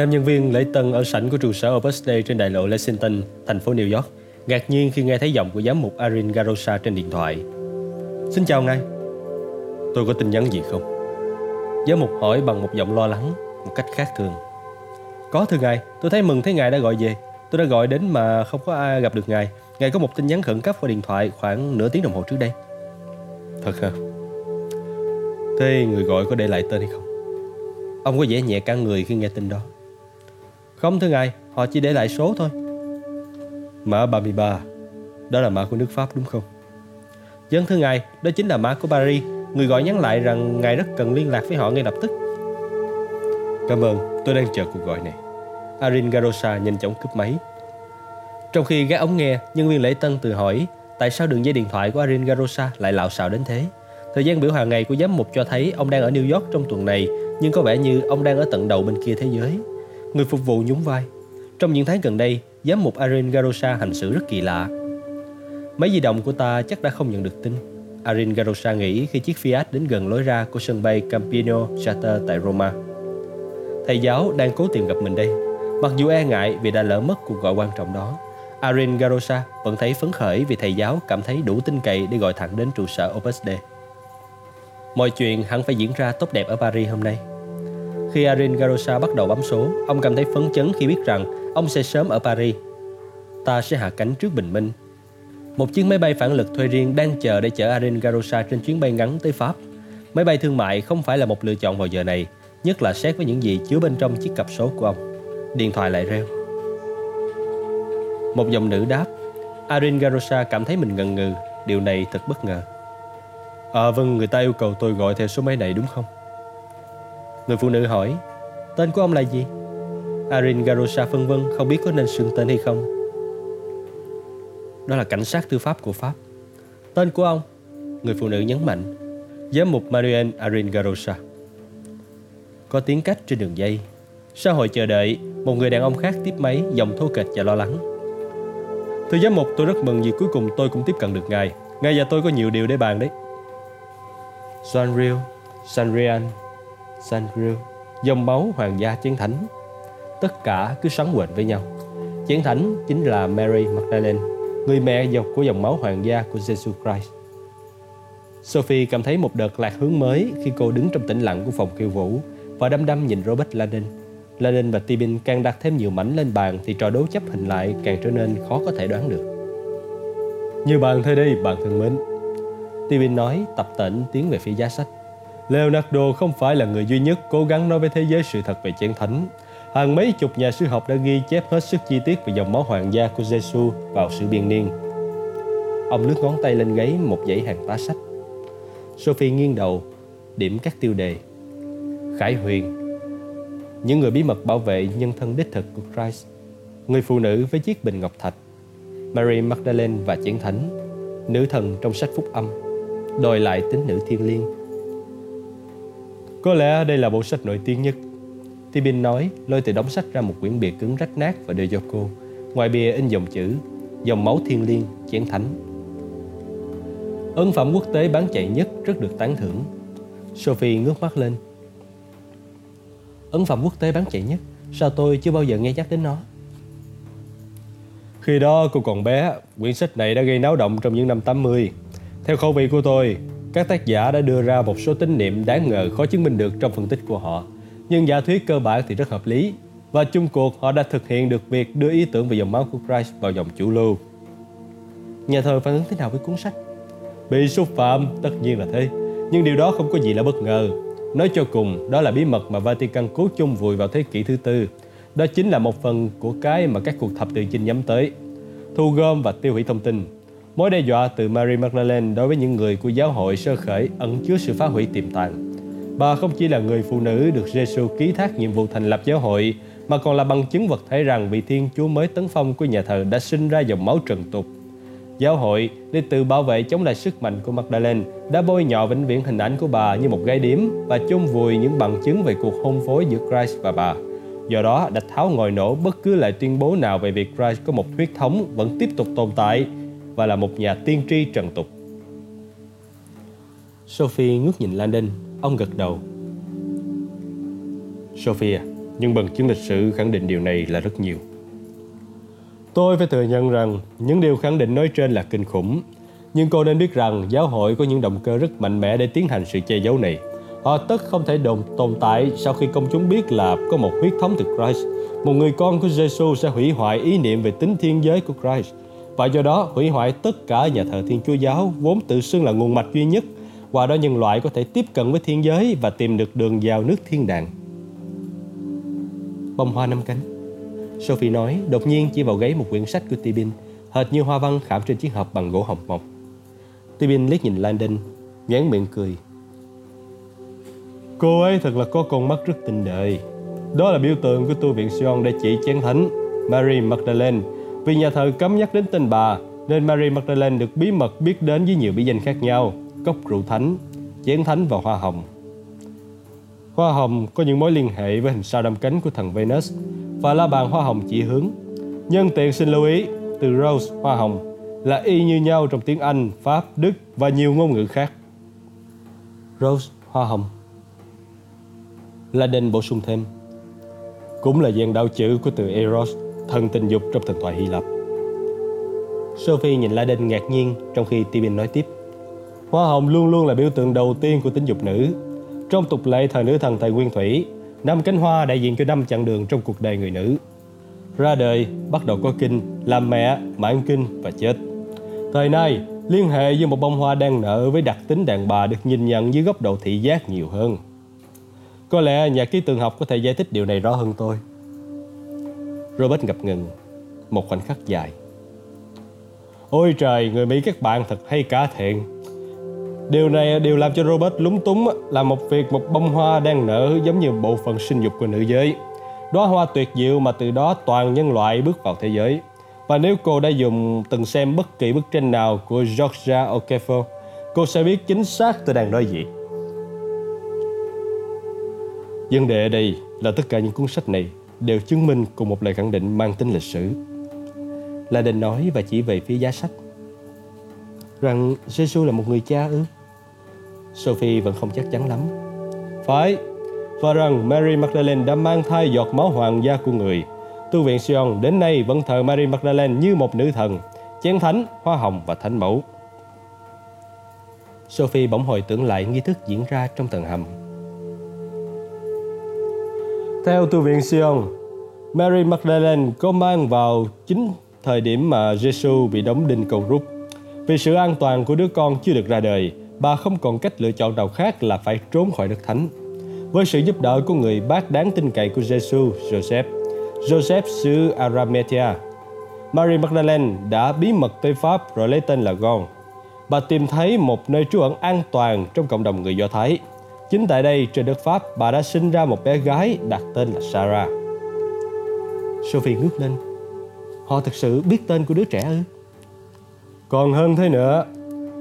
Nam nhân viên lễ tân ở sảnh của trụ sở Opus Dei trên đại lộ Lexington, thành phố New York, ngạc nhiên khi nghe thấy giọng của giám mục Arin Garosa trên điện thoại. Xin chào ngài. Tôi có tin nhắn gì không? Giám mục hỏi bằng một giọng lo lắng, một cách khác thường. Có thưa ngài, tôi thấy mừng thấy ngài đã gọi về. Tôi đã gọi đến mà không có ai gặp được ngài. Ngài có một tin nhắn khẩn cấp qua điện thoại khoảng nửa tiếng đồng hồ trước đây. Thật hả? Thế người gọi có để lại tên hay không? Ông có vẻ nhẹ cả người khi nghe tin đó. Không thưa ngài, họ chỉ để lại số thôi. Mã 33, đó là mã của nước Pháp đúng không? Dân thưa ngài, đó chính là mã của Paris. Người gọi nhắn lại rằng ngài rất cần liên lạc với họ ngay lập tức. Cảm ơn, tôi đang chờ cuộc gọi này. Arin Garosa nhanh chóng cúp máy. Trong khi gác ống nghe, nhân viên lễ tân tự hỏi tại sao đường dây điện thoại của Arin Garosa lại lạo xạo đến thế. Thời gian biểu hàng ngày của giám mục cho thấy ông đang ở New York trong tuần này, nhưng có vẻ như ông đang ở tận đầu bên kia thế giới. Người phục vụ nhún vai. Trong những tháng gần đây, giám mục Arin Garosa hành xử rất kỳ lạ. Máy di động của ta chắc đã không nhận được tin. Arin Garosa nghĩ khi chiếc Fiat đến gần lối ra của sân bay Campino Charter tại Roma. Thầy giáo đang cố tìm gặp mình đây. Mặc dù e ngại vì đã lỡ mất cuộc gọi quan trọng đó, Arin Garosa vẫn thấy phấn khởi vì thầy giáo cảm thấy đủ tin cậy để gọi thẳng đến trụ sở Opus Dei. Mọi chuyện hẳn phải diễn ra tốt đẹp ở Paris hôm nay. Khi Arin Garosa bắt đầu bấm số, ông cảm thấy phấn chấn khi biết rằng ông sẽ sớm ở Paris. Ta sẽ hạ cánh trước bình minh. Một chiếc máy bay phản lực thuê riêng đang chờ để chở Arin Garosa trên chuyến bay ngắn tới Pháp. Máy bay thương mại không phải là một lựa chọn vào giờ này, nhất là xét với những gì chứa bên trong chiếc cặp số của ông. Điện thoại lại reo. Một giọng nữ đáp. Arin Garosa cảm thấy mình ngần ngừ, điều này thật bất ngờ. À vâng, người ta yêu cầu tôi gọi theo số máy này đúng không? Người phụ nữ hỏi, tên của ông là gì? Arin Garosa phân vân không biết có nên xưng tên hay không. Đó là cảnh sát tư pháp của Pháp. Tên của ông? Người phụ nữ nhấn mạnh, giám mục Manuel Arin Garosa. Có tiếng cách trên đường dây. Sau hồi chờ đợi, một người đàn ông khác tiếp máy, giọng thô kệch và lo lắng. Thưa giám mục, tôi rất mừng vì cuối cùng tôi cũng tiếp cận được ngài. Ngài và tôi có nhiều điều để bàn đấy. Sanrio, Sanrian, Sangreal, dòng máu hoàng gia chiến thánh. Tất cả cứ xoắn quệt với nhau. Chiến thánh chính là Mary Magdalene, người mẹ dọc của dòng máu hoàng gia của Jesus Christ. Sophie cảm thấy một đợt lạc hướng mới khi cô đứng trong tĩnh lặng của phòng khiêu vũ và đăm đăm nhìn Robert Laden. Laden và Tibin càng đặt thêm nhiều mảnh lên bàn thì trò đấu chấp hình lại càng trở nên khó có thể đoán được. Như bạn thôi đi, bạn thân mến. Tibin nói tập tễnh tiến về phía giá sách. Leonardo không phải là người duy nhất cố gắng nói với thế giới sự thật về chén thánh. Hàng mấy chục nhà sư học đã ghi chép hết sức chi tiết về dòng máu hoàng gia của Giêsu vào sử biên niên. Ông lướt ngón tay lên gáy một dãy hàng tá sách. Sophie nghiêng đầu, điểm các tiêu đề. Khải huyền, những người bí mật bảo vệ nhân thân đích thực của Christ, người phụ nữ với chiếc bình ngọc thạch, Mary Magdalene và Chiến Thánh, nữ thần trong sách phúc âm, đòi lại tính nữ thiên liêng. Có lẽ đây là bộ sách nổi tiếng nhất. Tibin nói, lôi từ đóng sách ra một quyển bìa cứng rách nát và đưa cho cô. Ngoài bìa in dòng chữ, dòng máu thiên liêng, Chiến Thánh. Ấn phẩm quốc tế bán chạy nhất rất được tán thưởng. Sophie ngước mắt lên, ấn phẩm quốc tế bán chạy nhất Sao tôi chưa bao giờ nghe nhắc đến nó Khi đó cô còn bé Quyển sách này đã gây náo động trong những năm 80 Theo khẩu vị của tôi các tác giả đã đưa ra một số tín niệm đáng ngờ khó chứng minh được trong phân tích của họ Nhưng giả thuyết cơ bản thì rất hợp lý Và chung cuộc họ đã thực hiện được việc đưa ý tưởng về dòng máu của Christ vào dòng chủ lưu Nhà thờ phản ứng thế nào với cuốn sách? Bị xúc phạm, tất nhiên là thế Nhưng điều đó không có gì là bất ngờ Nói cho cùng, đó là bí mật mà Vatican cố chung vùi vào thế kỷ thứ tư. Đó chính là một phần của cái mà các cuộc thập tự chinh nhắm tới. Thu gom và tiêu hủy thông tin. Mối đe dọa từ Mary Magdalene đối với những người của giáo hội sơ khởi ẩn chứa sự phá hủy tiềm tàng. Bà không chỉ là người phụ nữ được Giêsu ký thác nhiệm vụ thành lập giáo hội, mà còn là bằng chứng vật thể rằng vị Thiên Chúa mới tấn phong của nhà thờ đã sinh ra dòng máu trần tục Giáo hội để tự bảo vệ chống lại sức mạnh của Magdalene đã bôi nhọ vĩnh viễn hình ảnh của bà như một gai điếm và chôn vùi những bằng chứng về cuộc hôn phối giữa Christ và bà. Do đó đã tháo ngòi nổ bất cứ lại tuyên bố nào về việc Christ có một huyết thống vẫn tiếp tục tồn tại và là một nhà tiên tri trần tục. Sophie ngước nhìn Landon, ông gật đầu. Sophia, nhưng bằng chứng lịch sử khẳng định điều này là rất nhiều. Tôi phải thừa nhận rằng những điều khẳng định nói trên là kinh khủng, nhưng cô nên biết rằng giáo hội có những động cơ rất mạnh mẽ để tiến hành sự che giấu này. Họ tất không thể đồng tồn tại sau khi công chúng biết là có một huyết thống từ Christ. Một người con của Jesus sẽ hủy hoại ý niệm về tính thiên giới của Christ và do đó hủy hoại tất cả nhà thờ Thiên Chúa giáo vốn tự xưng là nguồn mạch duy nhất. Qua đó nhân loại có thể tiếp cận với thiên giới và tìm được đường vào nước thiên đàng. Bông hoa năm cánh Sophie nói đột nhiên chỉ vào gáy một quyển sách của Tibin hệt như hoa văn khảm trên chiếc hộp bằng gỗ hồng mộc. Tibin liếc nhìn Landon, nhán miệng cười. Cô ấy thật là có con mắt rất tình đời. Đó là biểu tượng của tu viện Sion để chỉ chén thánh Mary Magdalene. Vì nhà thờ cấm nhắc đến tên bà, nên Mary Magdalene được bí mật biết đến với nhiều bí danh khác nhau, cốc rượu thánh, chén thánh và hoa hồng. Hoa hồng có những mối liên hệ với hình sao đâm cánh của thần Venus và la bàn hoa hồng chỉ hướng. Nhân tiện xin lưu ý, từ rose hoa hồng là y như nhau trong tiếng Anh, Pháp, Đức và nhiều ngôn ngữ khác. Rose hoa hồng là đền bổ sung thêm cũng là dạng đạo chữ của từ Eros, thần tình dục trong thần thoại Hy Lạp. Sophie nhìn La Đen ngạc nhiên trong khi Tibin nói tiếp. Hoa hồng luôn luôn là biểu tượng đầu tiên của tính dục nữ. Trong tục lệ thời nữ thần thời Nguyên Thủy, năm cánh hoa đại diện cho năm chặng đường trong cuộc đời người nữ. Ra đời, bắt đầu có kinh, làm mẹ, mãn kinh và chết. Thời nay, liên hệ với một bông hoa đang nở với đặc tính đàn bà được nhìn nhận dưới góc độ thị giác nhiều hơn. Có lẽ nhà ký tường học có thể giải thích điều này rõ hơn tôi. Robert ngập ngừng, một khoảnh khắc dài. Ôi trời, người Mỹ các bạn thật hay cả thiện. Điều này đều làm cho Robert lúng túng là một việc một bông hoa đang nở giống như bộ phận sinh dục của nữ giới. Đóa hoa tuyệt diệu mà từ đó toàn nhân loại bước vào thế giới. Và nếu cô đã dùng từng xem bất kỳ bức tranh nào của Georgia O'Keeffe, cô sẽ biết chính xác tôi đang nói gì. Vấn đề ở đây là tất cả những cuốn sách này đều chứng minh cùng một lời khẳng định mang tính lịch sử. La Đình nói và chỉ về phía giá sách rằng Jesus là một người cha ư? Sophie vẫn không chắc chắn lắm. Phải, và rằng Mary Magdalene đã mang thai giọt máu hoàng gia của người. Tu viện Sion đến nay vẫn thờ Mary Magdalene như một nữ thần, chén thánh, hoa hồng và thánh mẫu. Sophie bỗng hồi tưởng lại nghi thức diễn ra trong tầng hầm. Theo tu viện Sion, Mary Magdalene có mang vào chính thời điểm mà Jesus bị đóng đinh cầu rút. Vì sự an toàn của đứa con chưa được ra đời, bà không còn cách lựa chọn nào khác là phải trốn khỏi đất thánh. Với sự giúp đỡ của người bác đáng tin cậy của Jesus, Joseph, Joseph xứ Arimathea, Mary Magdalene đã bí mật tới Pháp rồi lấy tên là Gon. Bà tìm thấy một nơi trú ẩn an toàn trong cộng đồng người Do Thái – Chính tại đây, trên đất Pháp, bà đã sinh ra một bé gái đặt tên là Sarah. Sophie ngước lên. Họ thực sự biết tên của đứa trẻ ư? Còn hơn thế nữa,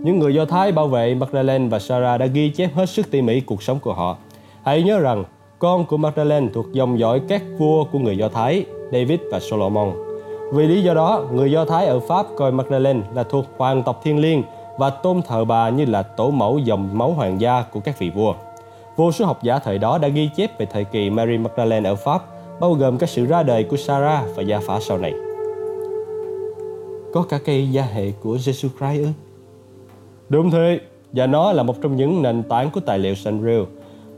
những người Do Thái bảo vệ Magdalene và Sarah đã ghi chép hết sức tỉ mỉ cuộc sống của họ. Hãy nhớ rằng, con của Magdalene thuộc dòng dõi các vua của người Do Thái, David và Solomon. Vì lý do đó, người Do Thái ở Pháp coi Magdalene là thuộc hoàng tộc thiên liêng và tôn thờ bà như là tổ mẫu dòng máu hoàng gia của các vị vua. Vô số học giả thời đó đã ghi chép về thời kỳ Mary Magdalene ở Pháp, bao gồm các sự ra đời của Sarah và gia phả sau này. Có cả cây gia hệ của Jesus Christ ư? Đúng thế, và nó là một trong những nền tảng của tài liệu Sanrio,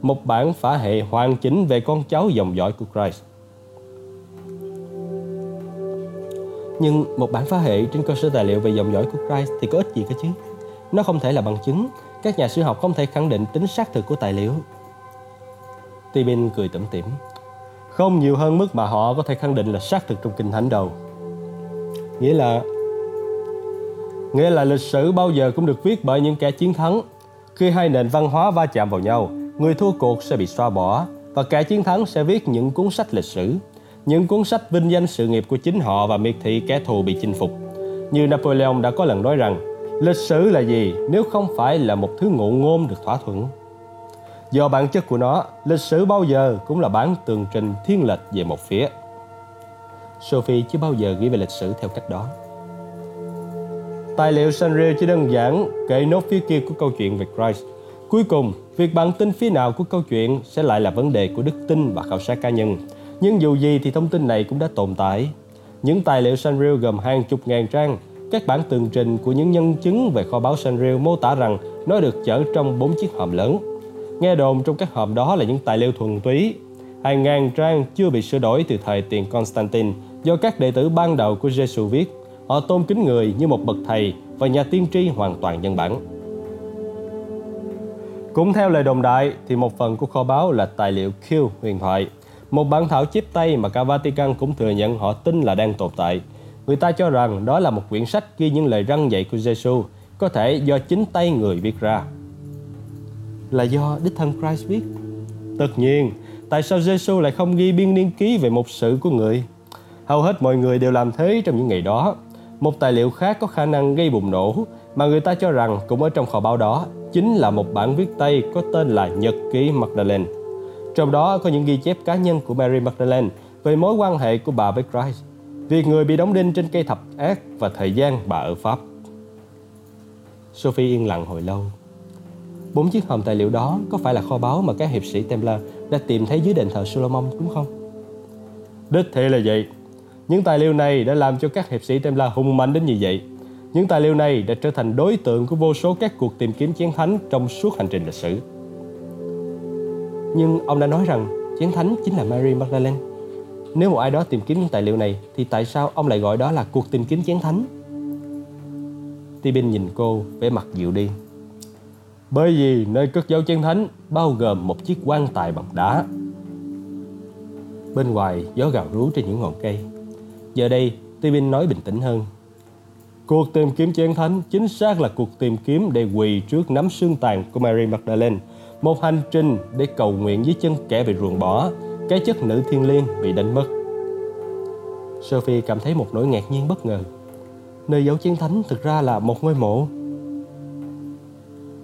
một bản phả hệ hoàn chỉnh về con cháu dòng dõi của Christ. Nhưng một bản phá hệ trên cơ sở tài liệu về dòng dõi của Christ thì có ích gì cơ chứ? Nó không thể là bằng chứng các nhà sử học không thể khẳng định tính xác thực của tài liệu. Timin cười tủm tỉm. Không nhiều hơn mức mà họ có thể khẳng định là xác thực trong kinh thánh đâu. Nghĩa là Nghĩa là lịch sử bao giờ cũng được viết bởi những kẻ chiến thắng. Khi hai nền văn hóa va chạm vào nhau, người thua cuộc sẽ bị xóa bỏ và kẻ chiến thắng sẽ viết những cuốn sách lịch sử, những cuốn sách vinh danh sự nghiệp của chính họ và miệt thị kẻ thù bị chinh phục. Như Napoleon đã có lần nói rằng, Lịch sử là gì nếu không phải là một thứ ngụ ngôn được thỏa thuận? Do bản chất của nó, lịch sử bao giờ cũng là bản tường trình thiên lệch về một phía. Sophie chưa bao giờ ghi về lịch sử theo cách đó. Tài liệu Sanrio chỉ đơn giản kể nốt phía kia của câu chuyện về Christ. Cuối cùng, việc bạn tin phía nào của câu chuyện sẽ lại là vấn đề của đức tin và khảo sát cá nhân. Nhưng dù gì thì thông tin này cũng đã tồn tại. Những tài liệu Sanrio gồm hàng chục ngàn trang, các bản tường trình của những nhân chứng về kho báu Sanrio mô tả rằng nó được chở trong bốn chiếc hòm lớn. Nghe đồn trong các hòm đó là những tài liệu thuần túy, hàng ngàn trang chưa bị sửa đổi từ thời tiền Constantine do các đệ tử ban đầu của Jesus viết. Họ tôn kính người như một bậc thầy và nhà tiên tri hoàn toàn nhân bản. Cũng theo lời đồn đại thì một phần của kho báu là tài liệu Q huyền thoại, một bản thảo chép tay mà cả Vatican cũng thừa nhận họ tin là đang tồn tại. Người ta cho rằng đó là một quyển sách ghi những lời răng dạy của Giêsu, có thể do chính tay người viết ra. Là do đích thân Christ viết. Tất nhiên, tại sao Giêsu lại không ghi biên niên ký về một sự của người? Hầu hết mọi người đều làm thế trong những ngày đó. Một tài liệu khác có khả năng gây bùng nổ mà người ta cho rằng cũng ở trong kho báu đó chính là một bản viết tay có tên là Nhật ký Magdalene. Trong đó có những ghi chép cá nhân của Mary Magdalene về mối quan hệ của bà với Christ, việc người bị đóng đinh trên cây thập ác và thời gian bà ở Pháp. Sophie yên lặng hồi lâu. Bốn chiếc hòm tài liệu đó có phải là kho báu mà các hiệp sĩ Templar đã tìm thấy dưới đền thờ Solomon, đúng không? Đích thị là vậy. Những tài liệu này đã làm cho các hiệp sĩ Templar hùng mạnh đến như vậy. Những tài liệu này đã trở thành đối tượng của vô số các cuộc tìm kiếm chiến thánh trong suốt hành trình lịch sử. Nhưng ông đã nói rằng chiến thánh chính là Mary Magdalene. Nếu một ai đó tìm kiếm những tài liệu này thì tại sao ông lại gọi đó là cuộc tìm kiếm chiến thánh? Tibin nhìn cô vẻ mặt dịu đi. Bởi vì nơi cất giấu chiến thánh bao gồm một chiếc quan tài bằng đá. Bên ngoài gió gào rú trên những ngọn cây. Giờ đây Tibin nói bình tĩnh hơn. Cuộc tìm kiếm chiến thánh chính xác là cuộc tìm kiếm để quỳ trước nắm xương tàn của Mary Magdalene – một hành trình để cầu nguyện dưới chân kẻ bị ruồng bỏ, cái chất nữ thiên liêng bị đánh mất. Sophie cảm thấy một nỗi ngạc nhiên bất ngờ. Nơi dấu chiến thánh thực ra là một ngôi mộ.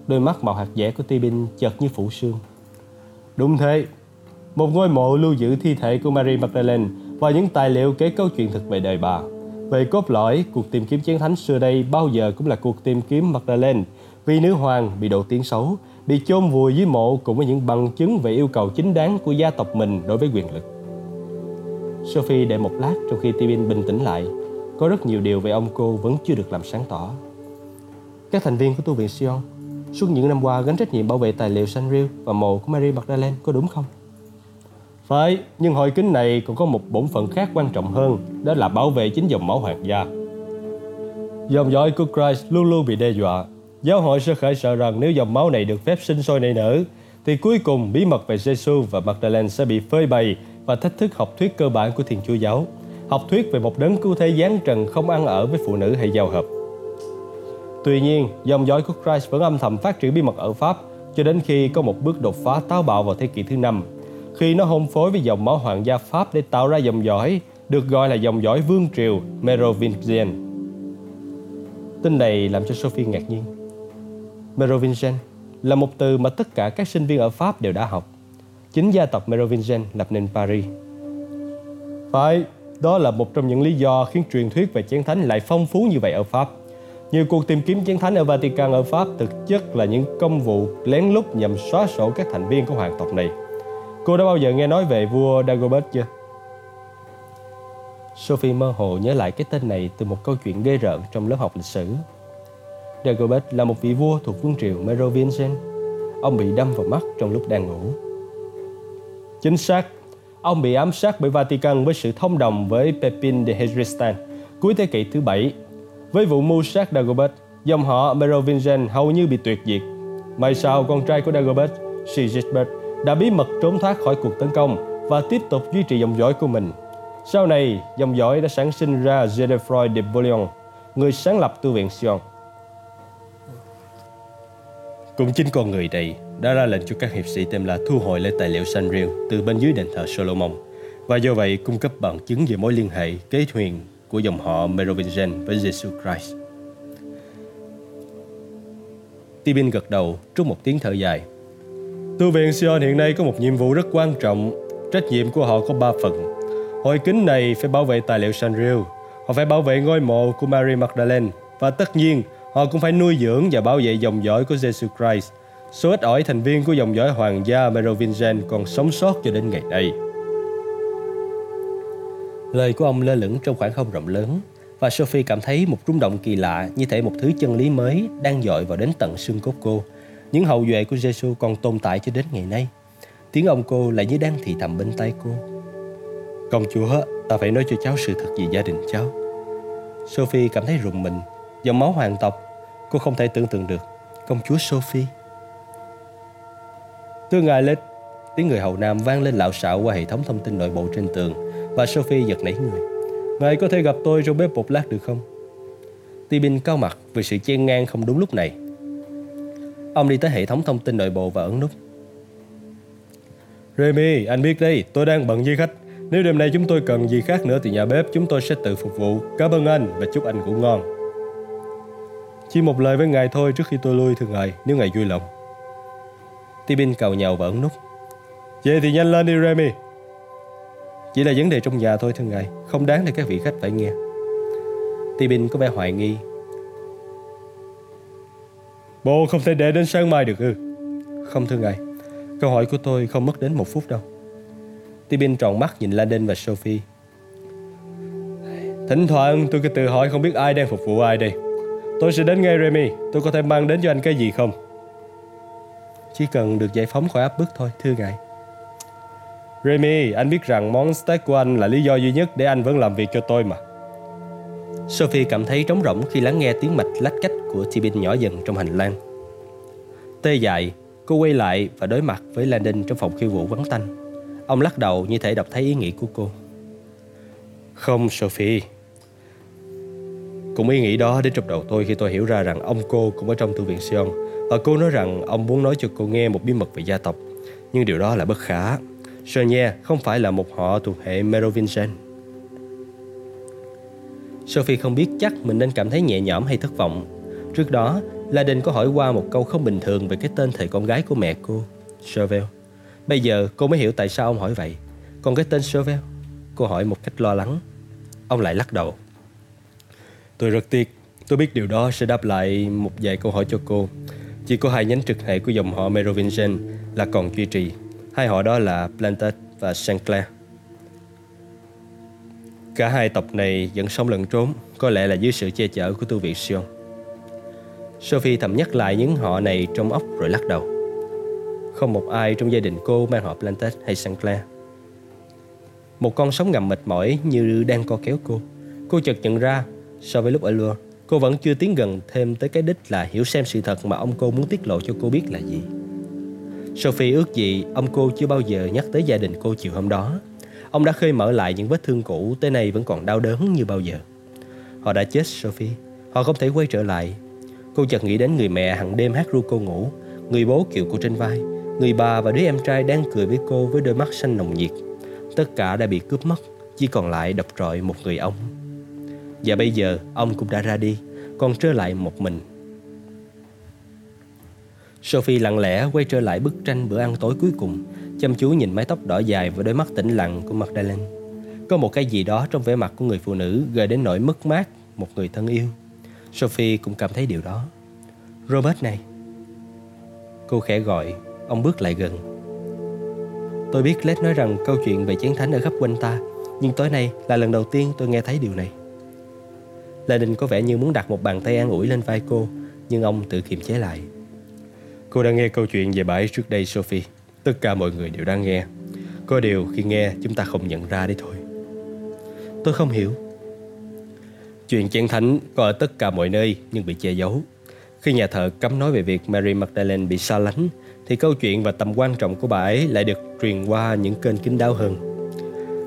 Đôi mắt màu hạt dẻ của Tibin chợt như phủ sương. Đúng thế, một ngôi mộ lưu giữ thi thể của Mary Magdalene và những tài liệu kể câu chuyện thực về đời bà. Về cốt lõi, cuộc tìm kiếm chiến thánh xưa đây bao giờ cũng là cuộc tìm kiếm Magdalene vì nữ hoàng bị độ tiếng xấu bị chôn vùi dưới mộ cùng với những bằng chứng về yêu cầu chính đáng của gia tộc mình đối với quyền lực. Sophie đợi một lát trong khi Tibin bình tĩnh lại. Có rất nhiều điều về ông cô vẫn chưa được làm sáng tỏ. Các thành viên của tu viện Sion suốt những năm qua gánh trách nhiệm bảo vệ tài liệu Sanrio và mộ của Mary Magdalene có đúng không? Phải, nhưng hội kính này còn có một bổn phận khác quan trọng hơn, đó là bảo vệ chính dòng máu hoàng gia. Dòng dõi của Christ luôn luôn bị đe dọa Giáo hội sẽ khởi sợ rằng nếu dòng máu này được phép sinh sôi nảy nở, thì cuối cùng bí mật về Jesus và Magdalene sẽ bị phơi bày và thách thức học thuyết cơ bản của Thiên Chúa Giáo, học thuyết về một đấng cứu thế giáng trần không ăn ở với phụ nữ hay giao hợp. Tuy nhiên, dòng dõi của Christ vẫn âm thầm phát triển bí mật ở Pháp cho đến khi có một bước đột phá táo bạo vào thế kỷ thứ năm, khi nó hôn phối với dòng máu hoàng gia Pháp để tạo ra dòng dõi được gọi là dòng dõi vương triều Merovingian. Tin này làm cho Sophie ngạc nhiên. Merovingian là một từ mà tất cả các sinh viên ở Pháp đều đã học. Chính gia tộc Merovingian lập nên Paris. Phải, đó là một trong những lý do khiến truyền thuyết về chén thánh lại phong phú như vậy ở Pháp. Nhiều cuộc tìm kiếm chén thánh ở Vatican ở Pháp thực chất là những công vụ lén lút nhằm xóa sổ các thành viên của hoàng tộc này. Cô đã bao giờ nghe nói về vua Dagobert chưa? Sophie mơ hồ nhớ lại cái tên này từ một câu chuyện ghê rợn trong lớp học lịch sử Dagobert là một vị vua thuộc vương triều Merovingian. Ông bị đâm vào mắt trong lúc đang ngủ. Chính xác, ông bị ám sát bởi Vatican với sự thông đồng với Pepin de Hedristan cuối thế kỷ thứ bảy. Với vụ mưu sát Dagobert, dòng họ Merovingian hầu như bị tuyệt diệt. May sau, con trai của Dagobert, Sigismund, đã bí mật trốn thoát khỏi cuộc tấn công và tiếp tục duy trì dòng dõi của mình. Sau này, dòng dõi đã sản sinh ra Godefroy de Bouillon, người sáng lập tu viện Sion. Cũng chính con người này đã ra lệnh cho các hiệp sĩ tên là thu hồi lại tài liệu Sanrio từ bên dưới đền thờ Solomon và do vậy, cung cấp bằng chứng về mối liên hệ, kế thuyền của dòng họ Merovingian với Jesus Christ. Tibin gật đầu trong một tiếng thở dài. Thư viện Sion hiện nay có một nhiệm vụ rất quan trọng. Trách nhiệm của họ có ba phần. Hội kính này phải bảo vệ tài liệu Sanrio. Họ phải bảo vệ ngôi mộ của Mary Magdalene và tất nhiên Họ cũng phải nuôi dưỡng và bảo vệ dòng dõi của Jesus Christ. Số ít ỏi thành viên của dòng dõi hoàng gia Merovingian còn sống sót cho đến ngày nay. Lời của ông lơ lửng trong khoảng không rộng lớn và Sophie cảm thấy một rung động kỳ lạ như thể một thứ chân lý mới đang dội vào đến tận xương cốt cô. Những hậu duệ của Giêsu còn tồn tại cho đến ngày nay. Tiếng ông cô lại như đang thì thầm bên tay cô. Công chúa, ta phải nói cho cháu sự thật về gia đình cháu. Sophie cảm thấy rùng mình, dòng máu hoàng tộc. Cô không thể tưởng tượng được. Công chúa Sophie. Thưa ngài lên, tiếng người hầu nam vang lên lạo xạo qua hệ thống thông tin nội bộ trên tường và Sophie giật nảy người. Ngài có thể gặp tôi trong bếp một lát được không? Tibin cao mặt vì sự chen ngang không đúng lúc này. Ông đi tới hệ thống thông tin nội bộ và ấn nút. Remy, anh biết đây, tôi đang bận với khách. Nếu đêm nay chúng tôi cần gì khác nữa thì nhà bếp chúng tôi sẽ tự phục vụ. Cảm ơn anh và chúc anh ngủ ngon. Chỉ một lời với ngài thôi trước khi tôi lui thưa ngài, nếu ngài vui lòng. Tibin cầu nhàu và ấn nút. Vậy thì nhanh lên đi Remy. Chỉ là vấn đề trong nhà thôi thưa ngài, không đáng để các vị khách phải nghe. Tibin có vẻ hoài nghi. Bộ không thể để đến sáng mai được ư? Không thưa ngài, câu hỏi của tôi không mất đến một phút đâu. Tibin tròn mắt nhìn Landon và Sophie. Thỉnh thoảng tôi cứ tự hỏi không biết ai đang phục vụ ai đây. Tôi sẽ đến ngay Remy, tôi có thể mang đến cho anh cái gì không? Chỉ cần được giải phóng khỏi áp bức thôi, thưa ngài. Remy, anh biết rằng món steak của anh là lý do duy nhất để anh vẫn làm việc cho tôi mà. Sophie cảm thấy trống rỗng khi lắng nghe tiếng mạch lách cách của Tibin nhỏ dần trong hành lang. Tê dại, cô quay lại và đối mặt với Landon trong phòng khiêu vũ vắng tanh. Ông lắc đầu như thể đọc thấy ý nghĩ của cô. Không, Sophie. Cũng ý nghĩ đó đến trong đầu tôi khi tôi hiểu ra rằng ông cô cũng ở trong thư viện Sion và cô nói rằng ông muốn nói cho cô nghe một bí mật về gia tộc. Nhưng điều đó là bất khả. Sonia không phải là một họ thuộc hệ Merovingian. Sophie không biết chắc mình nên cảm thấy nhẹ nhõm hay thất vọng. Trước đó, Laden có hỏi qua một câu không bình thường về cái tên thầy con gái của mẹ cô, Chauvel. Bây giờ cô mới hiểu tại sao ông hỏi vậy. Còn cái tên Chauvel, cô hỏi một cách lo lắng. Ông lại lắc đầu. Tôi rất tiếc, tôi biết điều đó sẽ đáp lại một vài câu hỏi cho cô. Chỉ có hai nhánh trực hệ của dòng họ Merovingian là còn duy trì. Hai họ đó là Plantet và Saint Clair. Cả hai tộc này vẫn sống lẫn trốn, có lẽ là dưới sự che chở của tu viện Sion. Sophie thầm nhắc lại những họ này trong óc rồi lắc đầu. Không một ai trong gia đình cô mang họ Plantet hay Saint Clair. Một con sóng ngầm mệt mỏi như đang co kéo cô. Cô chợt nhận ra, so với lúc ở Lourdes, cô vẫn chưa tiến gần thêm tới cái đích là hiểu xem sự thật mà ông cô muốn tiết lộ cho cô biết là gì. Sophie ước gì ông cô chưa bao giờ nhắc tới gia đình cô chiều hôm đó. Ông đã khơi mở lại những vết thương cũ tới nay vẫn còn đau đớn như bao giờ. Họ đã chết Sophie, họ không thể quay trở lại. Cô chợt nghĩ đến người mẹ hàng đêm hát ru cô ngủ, người bố kiệu cô trên vai, người bà và đứa em trai đang cười với cô với đôi mắt xanh nồng nhiệt. Tất cả đã bị cướp mất, chỉ còn lại đập trọi một người ông. Và bây giờ ông cũng đã ra đi, còn trơ lại một mình Sophie lặng lẽ quay trở lại bức tranh bữa ăn tối cuối cùng, chăm chú nhìn mái tóc đỏ dài và đôi mắt tĩnh lặng của Magdalene. Có một cái gì đó trong vẻ mặt của người phụ nữ gợi đến nỗi mất mát một người thân yêu. Sophie cũng cảm thấy điều đó. Robert này. Cô khẽ gọi, ông bước lại gần. Tôi biết Led nói rằng câu chuyện về chén thánh ở khắp quanh ta, nhưng tối nay là lần đầu tiên tôi nghe thấy điều này. La Đình có vẻ như muốn đặt một bàn tay an ủi lên vai cô, nhưng ông tự kiềm chế lại. Cô đã nghe câu chuyện về bà ấy trước đây Sophie. Tất cả mọi người đều đang nghe. Có điều khi nghe chúng ta không nhận ra đấy thôi. Tôi không hiểu. Chuyện chén thánh có ở tất cả mọi nơi nhưng bị che giấu. Khi nhà thờ cấm nói về việc Mary Magdalene bị xa lánh Thì câu chuyện và tầm quan trọng của bà ấy lại được truyền qua những kênh kín đáo hơn.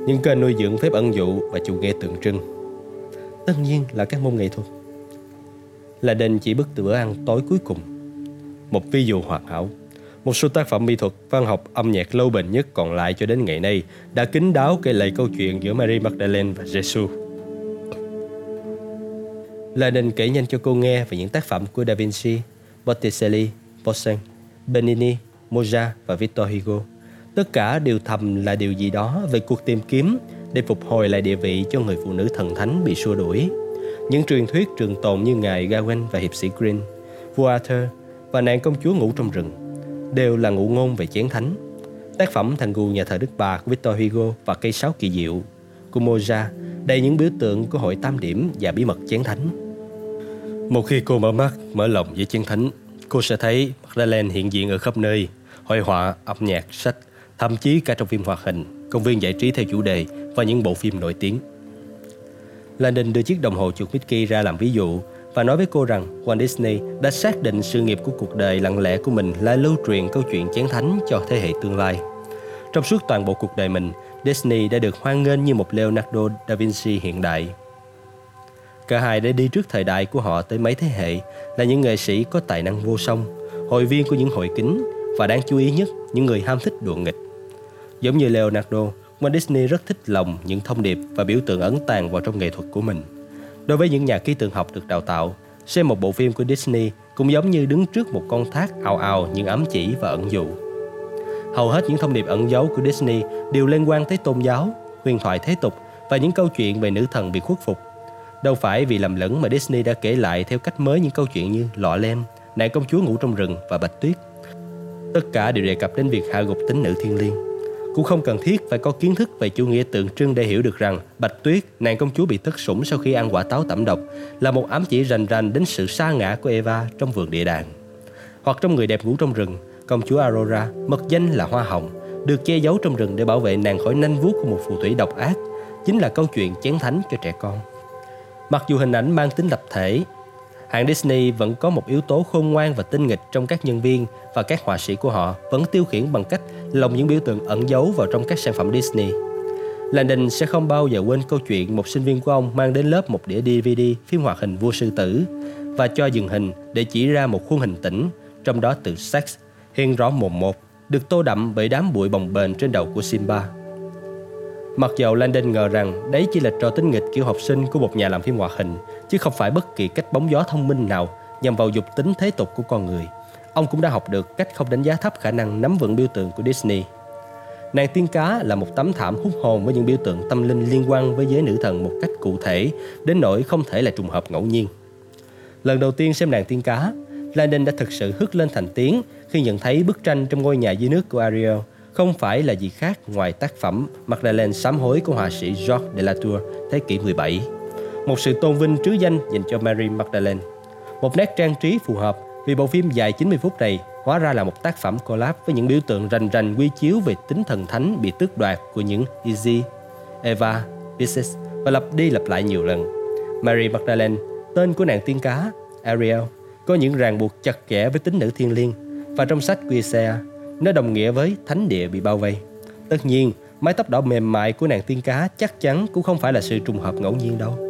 Những kênh nuôi dưỡng phép ẩn dụ và chủ nghĩa tượng trưng Tất nhiên là các môn nghệ thuật Là đền chỉ bức từ bữa ăn tối cuối cùng một ví dụ hoàn hảo. Một số tác phẩm mỹ thuật, văn học, âm nhạc lâu bền nhất còn lại cho đến ngày nay đã kín đáo kể lại câu chuyện giữa Mary Magdalene và Jesus. Lenin kể nhanh cho cô nghe về những tác phẩm của Da Vinci, Botticelli, Poussin, Benini, Mozart và Victor Hugo. Tất cả đều thầm là điều gì đó về cuộc tìm kiếm để phục hồi lại địa vị cho người phụ nữ thần thánh bị xua đuổi. Những truyền thuyết trường tồn như ngài Gawain và hiệp sĩ Green, vua Arthur và nàng công chúa ngủ trong rừng đều là ngụ ngôn về chén thánh. Tác phẩm Thành Gù nhà thờ Đức Bà của Victor Hugo và Cây sáo kỳ diệu của Moja đầy những biểu tượng của hội tam điểm và bí mật chén thánh. Một khi cô mở mắt, mở lòng với chén thánh, cô sẽ thấy Magdalene hiện diện ở khắp nơi, hội họa, âm nhạc, sách, thậm chí cả trong phim hoạt hình, công viên giải trí theo chủ đề và những bộ phim nổi tiếng. Landon đưa chiếc đồng hồ chuột Mickey ra làm ví dụ và nói với cô rằng Walt Disney đã xác định sự nghiệp của cuộc đời lặng lẽ của mình là lưu truyền câu chuyện chén thánh cho thế hệ tương lai. Trong suốt toàn bộ cuộc đời mình, Disney đã được hoan nghênh như một Leonardo da Vinci hiện đại. Cả hai đã đi trước thời đại của họ tới mấy thế hệ, là những nghệ sĩ có tài năng vô song, hội viên của những hội kính và đáng chú ý nhất, những người ham thích đùa nghịch. Giống như Leonardo, Walt Disney rất thích lòng những thông điệp và biểu tượng ấn tàng vào trong nghệ thuật của mình. Đối với những nhà ký tượng học được đào tạo, xem một bộ phim của Disney cũng giống như đứng trước một con thác ào ào những ám chỉ và ẩn dụ. Hầu hết những thông điệp ẩn dấu của Disney đều liên quan tới tôn giáo, huyền thoại thế tục và những câu chuyện về nữ thần bị khuất phục. Đâu phải vì lầm lẫn mà Disney đã kể lại theo cách mới những câu chuyện như Lọ Lem, Nàng công chúa ngủ trong rừng và Bạch Tuyết. Tất cả đều đề cập đến việc hạ gục tính nữ thiên liêng. Cũng không cần thiết phải có kiến thức về chủ nghĩa tượng trưng để hiểu được rằng Bạch Tuyết, nàng công chúa bị thất sủng sau khi ăn quả táo tẩm độc, là một ám chỉ rành rành đến sự sa ngã của Eva trong vườn địa đàng. Hoặc trong người đẹp ngủ trong rừng, công chúa Aurora, mật danh là Hoa Hồng, được che giấu trong rừng để bảo vệ nàng khỏi nanh vuốt của một phù thủy độc ác, chính là câu chuyện chén thánh cho trẻ con. Mặc dù hình ảnh mang tính lập thể, hãng Disney vẫn có một yếu tố khôn ngoan và tinh nghịch trong các nhân viên và các họa sĩ của họ vẫn tiêu khiển bằng cách lồng những biểu tượng ẩn giấu vào trong các sản phẩm Disney. Landon sẽ không bao giờ quên câu chuyện một sinh viên của ông mang đến lớp một đĩa DVD phim hoạt hình vua sư tử và cho dừng hình để chỉ ra một khuôn hình tĩnh, trong đó từ sex hiện rõ mồm một, được tô đậm bởi đám bụi bồng bềnh trên đầu của Simba. Mặc dầu Landon ngờ rằng đấy chỉ là trò tính nghịch kiểu học sinh của một nhà làm phim hoạt hình, chứ không phải bất kỳ cách bóng gió thông minh nào nhằm vào dục tính thế tục của con người. Ông cũng đã học được cách không đánh giá thấp khả năng nắm vững biểu tượng của Disney. Nàng tiên cá là một tấm thảm hút hồn với những biểu tượng tâm linh liên quan với giới nữ thần một cách cụ thể, đến nỗi không thể là trùng hợp ngẫu nhiên. Lần đầu tiên xem nàng tiên cá, Landon đã thực sự hức lên thành tiếng khi nhận thấy bức tranh trong ngôi nhà dưới nước của Ariel không phải là gì khác ngoài tác phẩm Magdalene sám hối của họa sĩ Georges de la Tour thế kỷ 17. Một sự tôn vinh trứ danh dành cho Mary Magdalene. Một nét trang trí phù hợp vì bộ phim dài 90 phút này hóa ra là một tác phẩm collab với những biểu tượng rành rành quy chiếu về tính thần thánh bị tước đoạt của những Izzy, Eva, Pisces và lặp đi lặp lại nhiều lần. Mary Magdalene, tên của nàng tiên cá, Ariel, có những ràng buộc chặt kẽ với tính nữ thiên liêng và trong sách Quisea, nó đồng nghĩa với thánh địa bị bao vây. Tất nhiên, mái tóc đỏ mềm mại của nàng tiên cá chắc chắn cũng không phải là sự trùng hợp ngẫu nhiên đâu.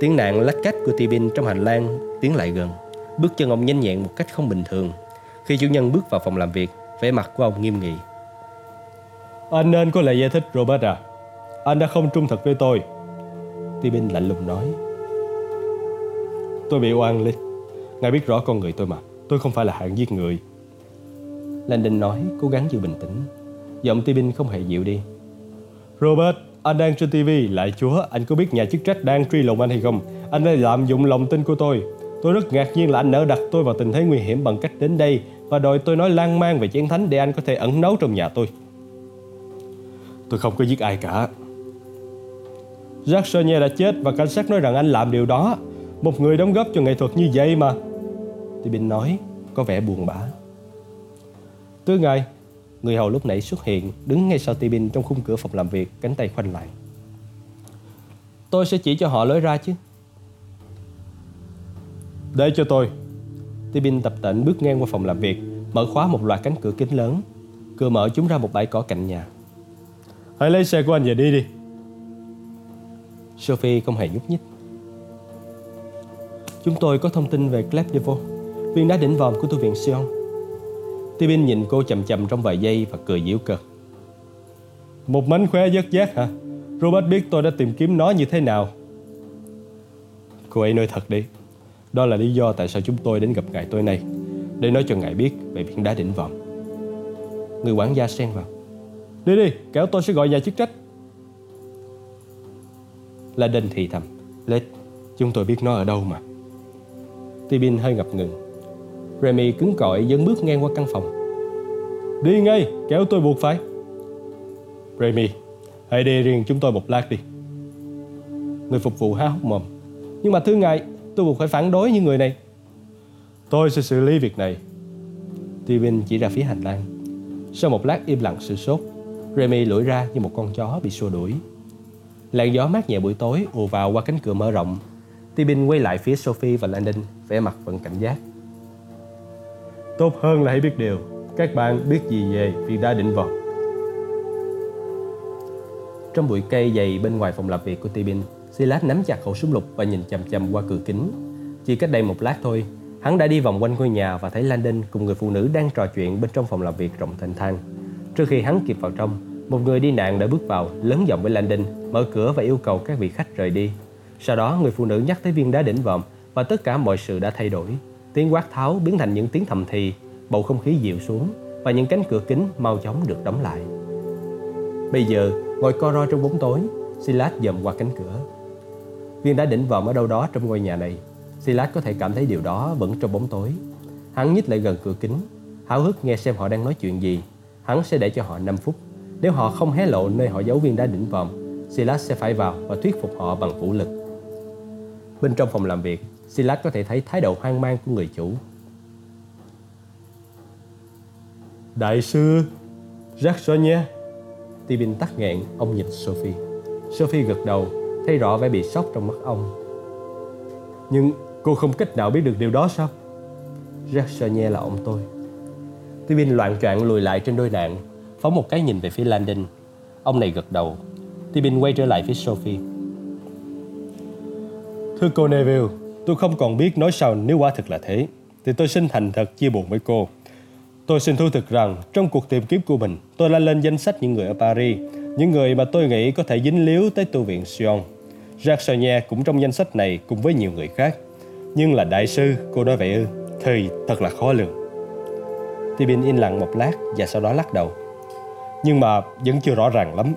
Tiếng nạn lách cách của Tibin trong hành lang tiến lại gần. Bước chân ông nhanh nhẹn một cách không bình thường. Khi chủ nhân bước vào phòng làm việc, vẻ mặt của ông nghiêm nghị. Anh nên có lời giải thích Robert à. Anh đã không trung thực với tôi. Tibin lạnh lùng nói. Tôi bị oan Lee. Ngài biết rõ con người tôi mà. Tôi không phải là hạng giết người. Landon nói, cố gắng giữ bình tĩnh. Giọng Tibin không hề dịu đi. Robert, anh đang trên TV, lại chúa, anh có biết nhà chức trách đang truy lùng anh hay không? Anh đã lạm dụng lòng tin của tôi. Tôi rất ngạc nhiên là anh nỡ đặt tôi vào tình thế nguy hiểm bằng cách đến đây và đòi tôi nói lan man về chén thánh để anh có thể ẩn nấu trong nhà tôi. Tôi không có giết ai cả. Jack Sonnier đã chết và cảnh sát nói rằng anh làm điều đó. Một người đóng góp cho nghệ thuật như vậy mà. Tibin nói, có vẻ buồn bã. Thưa ngài, người hầu lúc nãy xuất hiện, đứng ngay sau Tibin trong khung cửa phòng làm việc, cánh tay khoanh lại. Tôi sẽ chỉ cho họ lối ra chứ. Để cho tôi. Tibin tập tễnh bước ngang qua phòng làm việc, mở khóa một loạt cánh cửa kính lớn. Cửa mở chúng ra một bãi cỏ cạnh nhà. Hãy lấy xe của anh về đi đi. Sophie không hề nhúc nhích. Chúng tôi có thông tin về Clef Devaux, viên đá đỉnh vòm của tu viện Sion. Tibin nhìn cô chậm chậm trong vài giây và cười giễu cợt. Một mánh khóe dứt giác hả? Robert biết tôi đã tìm kiếm nó như thế nào. Cô ấy nói thật đi. Đó là lý do tại sao chúng tôi đến gặp ngài tối nay Để nói cho ngài biết về viên đá đỉnh vòm Người quản gia xen vào Đi đi, kéo tôi sẽ gọi nhà chức trách La Đinh thì thầm Lết, chúng tôi biết nó ở đâu mà Tibin hơi ngập ngừng Remy cứng cỏi dấn bước ngang qua căn phòng Đi ngay, kéo tôi buộc phải Remy, Hãy đi riêng chúng tôi một lát đi. Người phục vụ há hốc mồm. Nhưng mà thưa ngài, tôi buộc phải phản đối những người này. Tôi sẽ xử lý việc này. Steven chỉ ra phía hành lang. Sau một lát im lặng sự sốt, Remy lủi ra như một con chó bị xua đuổi. Làn gió mát nhẹ buổi tối ùa vào qua cánh cửa mở rộng. Tibin quay lại phía Sophie và Landon, vẻ mặt vẫn cảnh giác. Tốt hơn là hãy biết điều, các bạn biết gì về viên đá định vật. Trong bụi cây dày bên ngoài phòng làm việc của Tibin, Silas nắm chặt khẩu súng lục và nhìn chằm chằm qua cửa kính. Chỉ cách đây một lát thôi, hắn đã đi vòng quanh ngôi nhà và thấy Landon cùng người phụ nữ đang trò chuyện bên trong phòng làm việc rộng thênh thang. Trước khi hắn kịp vào trong, một người đi nạn đã bước vào, lớn giọng với Landon, mở cửa và yêu cầu các vị khách rời đi. Sau đó, người phụ nữ nhắc tới viên đá đỉnh vòm và tất cả mọi sự đã thay đổi. Tiếng quát tháo biến thành những tiếng thầm thì, bầu không khí dịu xuống và những cánh cửa kính mau chóng được đóng lại. Bây giờ, ngồi co ro trong bóng tối, Silas dòm qua cánh cửa. Viên đá đỉnh vòm ở đâu đó trong ngôi nhà này. Silas có thể cảm thấy điều đó vẫn trong bóng tối. Hắn nhích lại gần cửa kính, háo hức nghe xem họ đang nói chuyện gì. Hắn sẽ để cho họ 5 phút nếu họ không hé lộ nơi họ giấu viên đá đỉnh vòm, Silas sẽ phải vào và thuyết phục họ bằng vũ lực. Bên trong phòng làm việc, Silas có thể thấy thái độ hoang mang của người chủ. Đại sư, rõ nhé. Tibin tắt nghẹn, ông nhìn Sophie. Sophie gật đầu, thấy rõ vẻ bị sốc trong mắt ông. Nhưng cô không cách nào biết được điều đó sao? Jacques Sonier là ông tôi. Tibin loạn choạng lùi lại trên đôi nạn, phóng một cái nhìn về phía Landon. Ông này gật đầu. Tibin quay trở lại phía Sophie. Thưa cô Neville, tôi không còn biết nói sao nếu quả thực là thế. Thì tôi xin thành thật chia buồn với cô. Tôi xin thú thực rằng trong cuộc tìm kiếm của mình, tôi đã lên danh sách những người ở Paris, những người mà tôi nghĩ có thể dính líu tới tu viện Sion. Jacques Sonia cũng trong danh sách này cùng với nhiều người khác. Nhưng là đại sư, cô nói vậy ư, thì thật là khó lường. Tibin im lặng một lát và sau đó lắc đầu. Nhưng mà vẫn chưa rõ ràng lắm.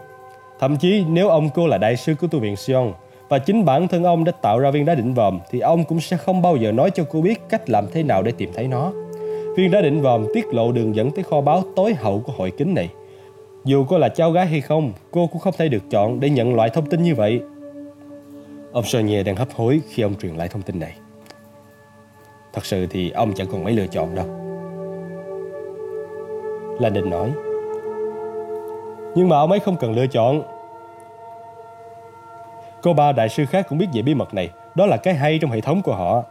Thậm chí nếu ông cô là đại sư của tu viện Sion và chính bản thân ông đã tạo ra viên đá đỉnh vòm thì ông cũng sẽ không bao giờ nói cho cô biết cách làm thế nào để tìm thấy nó. Viên đá đỉnh vòm tiết lộ đường dẫn tới kho báu tối hậu của hội kính này. Dù cô là cháu gái hay không, cô cũng không thể được chọn để nhận loại thông tin như vậy. Ông Sonia đang hấp hối khi ông truyền lại thông tin này. Thật sự thì ông chẳng còn mấy lựa chọn đâu. Landon nói Nhưng mà ông ấy không cần lựa chọn Cô ba đại sư khác cũng biết về bí mật này. Đó là cái hay trong hệ thống của họ.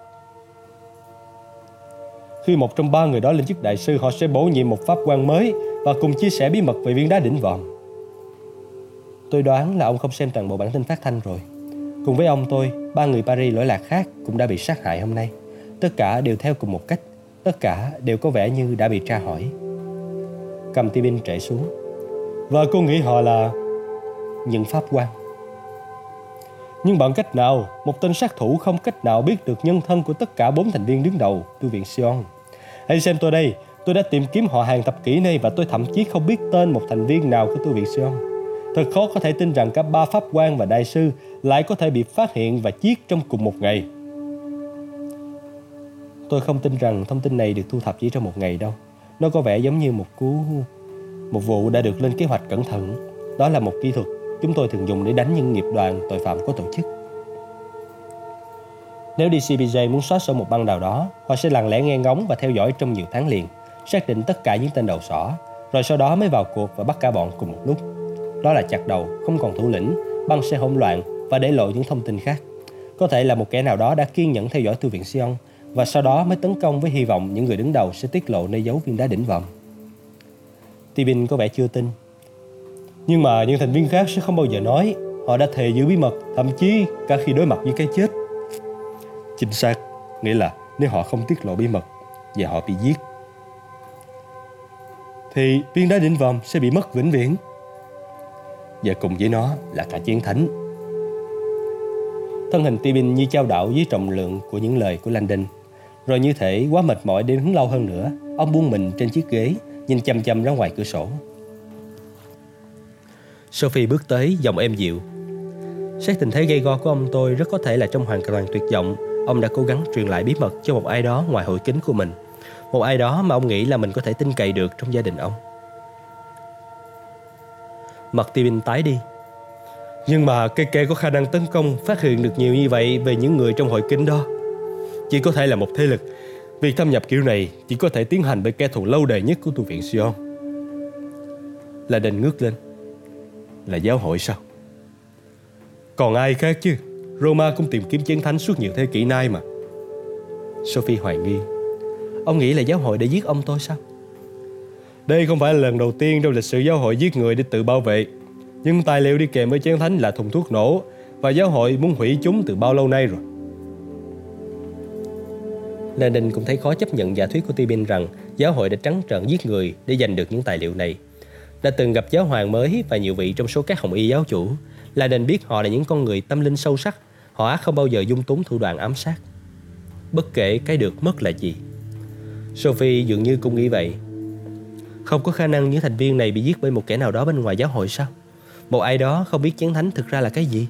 Khi một trong ba người đó lên chức đại sư, Họ sẽ bổ nhiệm một pháp quan mới Và cùng chia sẻ bí mật về viên đá đỉnh vòm. Tôi đoán là ông không xem toàn bộ bản tin phát thanh rồi. Cùng với ông tôi, Ba người Paris lỗi lạc khác cũng đã bị sát hại hôm nay. Tất cả đều theo cùng một cách. Tất cả đều có vẻ như đã bị tra hỏi. Cầm tia binh chạy xuống. Và cô nghĩ họ là Những pháp quan. Nhưng bằng cách nào, Một tên sát thủ không cách nào biết được nhân thân Của tất cả bốn thành viên đứng đầu Tu viện Sion Hãy xem tôi đây, Tôi đã tìm kiếm họ hàng thập kỷ nay Và tôi thậm chí không biết tên một thành viên nào của Tu viện Sion Thật khó có thể tin rằng cả ba pháp quan và đại sư lại có thể bị phát hiện và giết trong cùng một ngày. Tôi không tin rằng thông tin này được thu thập chỉ trong một ngày đâu. Nó có vẻ giống như một cú, một vụ đã được lên kế hoạch cẩn thận. Đó là một kỹ thuật chúng tôi thường dùng để đánh những nghiệp đoàn tội phạm có tổ chức. Nếu DCBJ muốn xóa sổ một băng nào đó, họ sẽ lặng lẽ nghe ngóng và theo dõi trong nhiều tháng liền, xác định tất cả những tên đầu sỏ, rồi sau đó mới vào cuộc và bắt cả bọn cùng một lúc. Đó là chặt đầu, không còn thủ lĩnh, băng sẽ hỗn loạn và để lộ những thông tin khác. Có thể là một kẻ nào đó đã kiên nhẫn theo dõi thư viện Sion và sau đó mới tấn công với hy vọng những người đứng đầu sẽ tiết lộ nơi giấu viên đá đỉnh vòm. Tibin có vẻ chưa tin. Nhưng mà những thành viên khác sẽ không bao giờ nói họ đã thề giữ bí mật, thậm chí cả khi đối mặt với cái chết. Chính xác, nghĩa là nếu họ không tiết lộ bí mật và họ bị giết thì viên đá đỉnh vòm sẽ bị mất vĩnh viễn. Và cùng với nó là cả chiến thánh. Thân hình Tibin như trao đảo với trọng lượng của những lời của Landon rồi như thể quá mệt mỏi đến hứng lâu hơn nữa Ông buông mình trên chiếc ghế Nhìn chăm chăm ra ngoài cửa sổ Sophie bước tới, giọng êm dịu Xét tình thế gây go của ông tôi Rất có thể là trong hoàn toàn tuyệt vọng Ông đã cố gắng truyền lại bí mật cho một ai đó ngoài hội kính của mình Một ai đó mà ông nghĩ là mình có thể tin cậy được trong gia đình ông Mặt Tibin tái đi Nhưng mà cây kê có khả năng tấn công phát hiện được nhiều như vậy về những người trong hội kính đó. Chỉ có thể là một thế lực. Việc thâm nhập kiểu này chỉ có thể tiến hành bởi kẻ thù lâu đời nhất của tu viện Sion. Là đền ngước lên. Là giáo hội sao? Còn ai khác chứ? Roma cũng tìm kiếm chiến thánh suốt nhiều thế kỷ nay mà. Sophie hoài nghi. Ông nghĩ là giáo hội đã giết ông tôi sao? Đây không phải là lần đầu tiên trong lịch sử giáo hội giết người để tự bảo vệ. Nhưng tài liệu đi kèm với chiến thánh là thùng thuốc nổ và giáo hội muốn hủy chúng từ bao lâu nay rồi. Lenin cũng thấy khó chấp nhận giả thuyết của Tibin rằng giáo hội đã trắng trợn giết người để giành được những tài liệu này. Đã từng gặp giáo hoàng mới và nhiều vị trong số các hồng y giáo chủ, là đền biết họ là những con người tâm linh sâu sắc, họ không bao giờ dung túng thủ đoạn ám sát. Bất kể cái được mất là gì. Sophie dường như cũng nghĩ vậy. Không có khả năng những thành viên này bị giết bởi một kẻ nào đó bên ngoài giáo hội sao? Một ai đó không biết chén thánh thực ra là cái gì?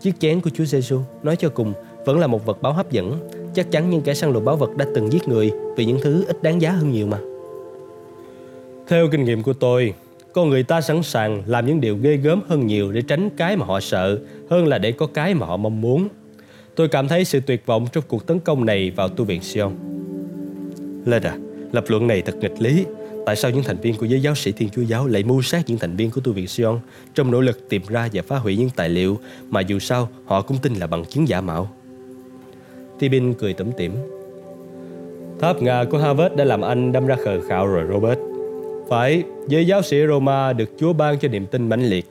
Chiếc chén của Chúa Giêsu nói cho cùng vẫn là một vật báo hấp dẫn. Chắc chắn những kẻ săn lùng báo vật đã từng giết người vì những thứ ít đáng giá hơn nhiều mà. Theo kinh nghiệm của tôi, con người ta sẵn sàng làm những điều ghê gớm hơn nhiều để tránh cái mà họ sợ hơn là để có cái mà họ mong muốn. Tôi cảm thấy sự tuyệt vọng trong cuộc tấn công này vào tu viện Sion. Lê à, lập luận này thật nghịch lý. Tại sao những thành viên của giới giáo sĩ Thiên Chúa Giáo lại mưu sát những thành viên của tu viện Sion trong nỗ lực tìm ra và phá hủy những tài liệu mà dù sao họ cũng tin là bằng chứng giả mạo? Tibin cười tủm tỉm. Tháp Nga của Harvard đã làm anh đâm ra khờ khạo rồi Robert. Phải, giới giáo sĩ Roma được Chúa ban cho niềm tin mãnh liệt.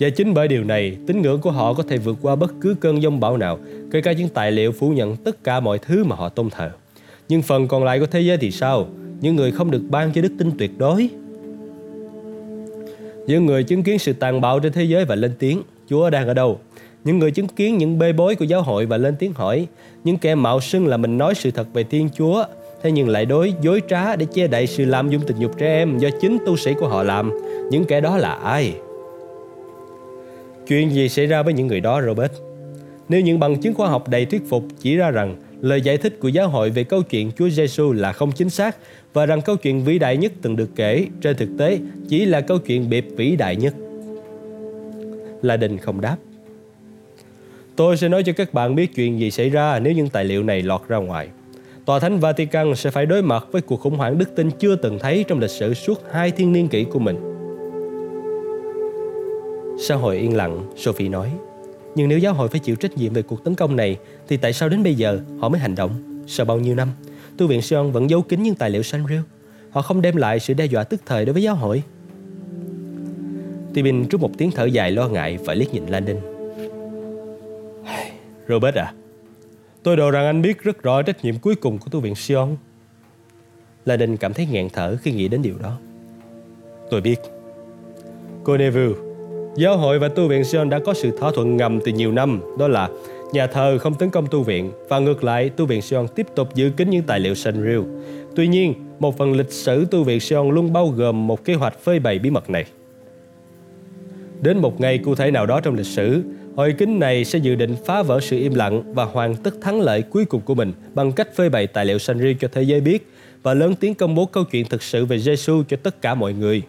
Và chính bởi điều này, tín ngưỡng của họ có thể vượt qua bất cứ cơn giông bão nào, kể cả những tài liệu phủ nhận tất cả mọi thứ mà họ tôn thờ. Nhưng phần còn lại của thế giới thì sao? Những người không được ban cho đức tin tuyệt đối. Những người chứng kiến sự tàn bạo trên thế giới và lên tiếng, Chúa đang ở đâu? Những người chứng kiến những bê bối của giáo hội và lên tiếng hỏi, những kẻ mạo xưng là mình nói sự thật về Thiên Chúa, thế nhưng lại đối dối trá để che đậy sự làm dung tình dục trẻ em do chính tu sĩ của họ làm. Những kẻ đó là ai? Chuyện gì xảy ra với những người đó, Robert? Nếu những bằng chứng khoa học đầy thuyết phục chỉ ra rằng lời giải thích của giáo hội về câu chuyện Chúa Giêsu là không chính xác và rằng câu chuyện vĩ đại nhất từng được kể trên thực tế chỉ là câu chuyện bịp vĩ đại nhất. La Đình không đáp. Tôi sẽ nói cho các bạn biết chuyện gì xảy ra nếu những tài liệu này lọt ra ngoài. Tòa Thánh Vatican sẽ phải đối mặt với cuộc khủng hoảng đức tin chưa từng thấy trong lịch sử suốt hai thiên niên kỷ của mình. Sau hội yên lặng, Sophie nói, nhưng nếu giáo hội phải chịu trách nhiệm về cuộc tấn công này, thì tại sao đến bây giờ họ mới hành động? Sau bao nhiêu năm, tu viện Sion vẫn giấu kín những tài liệu sanh. Họ không đem lại sự đe dọa tức thời đối với giáo hội. Tibin trút một tiếng thở dài lo ngại và liếc nhìn Landon. Robert à, tôi đồ rằng anh biết rất rõ trách nhiệm cuối cùng của tu viện Sion. Landon cảm thấy nghẹn thở khi nghĩ đến điều đó. Tôi biết. Cô Neville, Giáo hội và tu viện Sion đã có sự thỏa thuận ngầm từ nhiều năm, đó là nhà thờ không tấn công tu viện và ngược lại tu viện Sion tiếp tục giữ kín những tài liệu Sanrio. Tuy nhiên, một phần lịch sử tu viện Sion luôn bao gồm một kế hoạch phơi bày bí mật này. Đến một ngày cụ thể nào đó trong lịch sử, hội kính này sẽ dự định phá vỡ sự im lặng và hoàn tất thắng lợi cuối cùng của mình bằng cách phơi bày tài liệu Sanrio cho thế giới biết và lớn tiếng công bố câu chuyện thực sự về Jesus cho tất cả mọi người.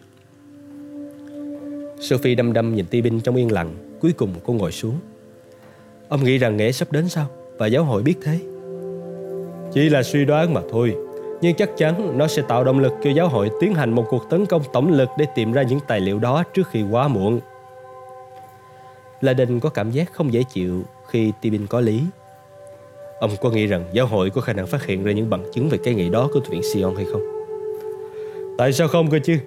Sophie đăm đăm nhìn ti binh trong yên lặng, Cuối cùng cô ngồi xuống Ông nghĩ rằng nghệ sắp đến sao Và giáo hội biết thế Chỉ là suy đoán mà thôi, Nhưng chắc chắn nó sẽ tạo động lực cho giáo hội tiến hành một cuộc tấn công tổng lực để tìm ra những tài liệu đó trước khi quá muộn. La Đình có cảm giác không dễ chịu khi Tibin có lý. Ông có nghĩ rằng giáo hội có khả năng phát hiện ra những bằng chứng về cái nghị đó của viện Sion hay không? Tại sao không cơ chứ?